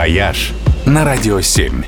«Вояж» на Радио 7.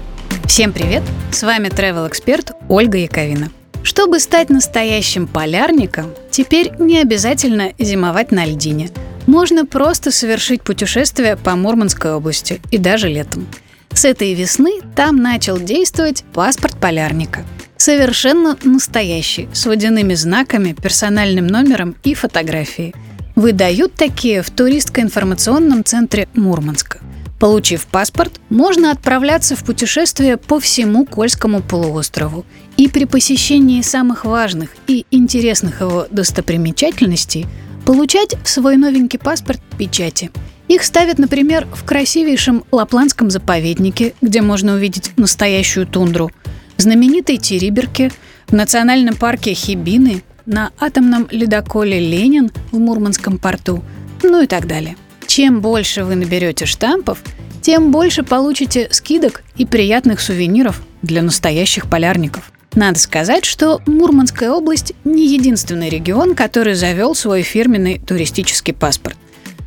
Всем привет! С вами travel эксперт Ольга Яковина. Чтобы стать настоящим полярником, теперь не обязательно зимовать на льдине. Можно просто совершить путешествие по Мурманской области и даже летом. С этой весны там начал действовать паспорт полярника. Совершенно настоящий, с водяными знаками, персональным номером и фотографией. Выдают такие в туристско-информационном центре Мурманска. Получив паспорт, можно отправляться в путешествие по всему Кольскому полуострову. И при посещении самых важных и интересных его достопримечательностей получать в свой новенький паспорт печати. Их ставят, например, в красивейшем Лапландском заповеднике, где можно увидеть настоящую тундру, в знаменитой Териберке, в национальном парке Хибины, на атомном ледоколе «Ленин» в Мурманском порту, ну и так далее. Чем больше вы наберете штампов, тем больше получите скидок и приятных сувениров для настоящих полярников. Надо сказать, что Мурманская область не единственный регион, который завел свой фирменный туристический паспорт.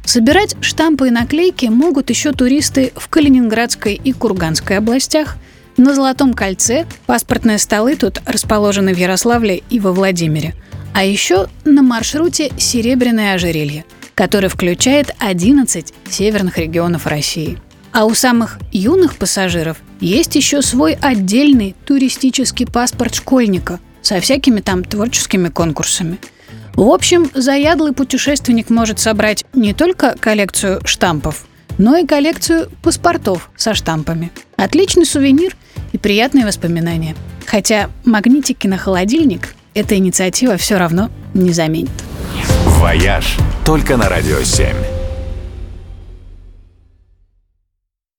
Собирать штампы и наклейки могут еще туристы в Калининградской и Курганской областях, на Золотом кольце паспортные столы тут расположены в Ярославле и во Владимире, а еще на маршруте Серебряное ожерелье – который включает 11 северных регионов России. А у самых юных пассажиров есть еще свой отдельный туристический паспорт школьника со всякими там творческими конкурсами. В общем, заядлый путешественник может собрать не только коллекцию штампов, но и коллекцию паспортов со штампами. Отличный сувенир и приятные воспоминания. Хотя магнитики на холодильник эта инициатива все равно не заменит. «Вояж» только на Радио 7.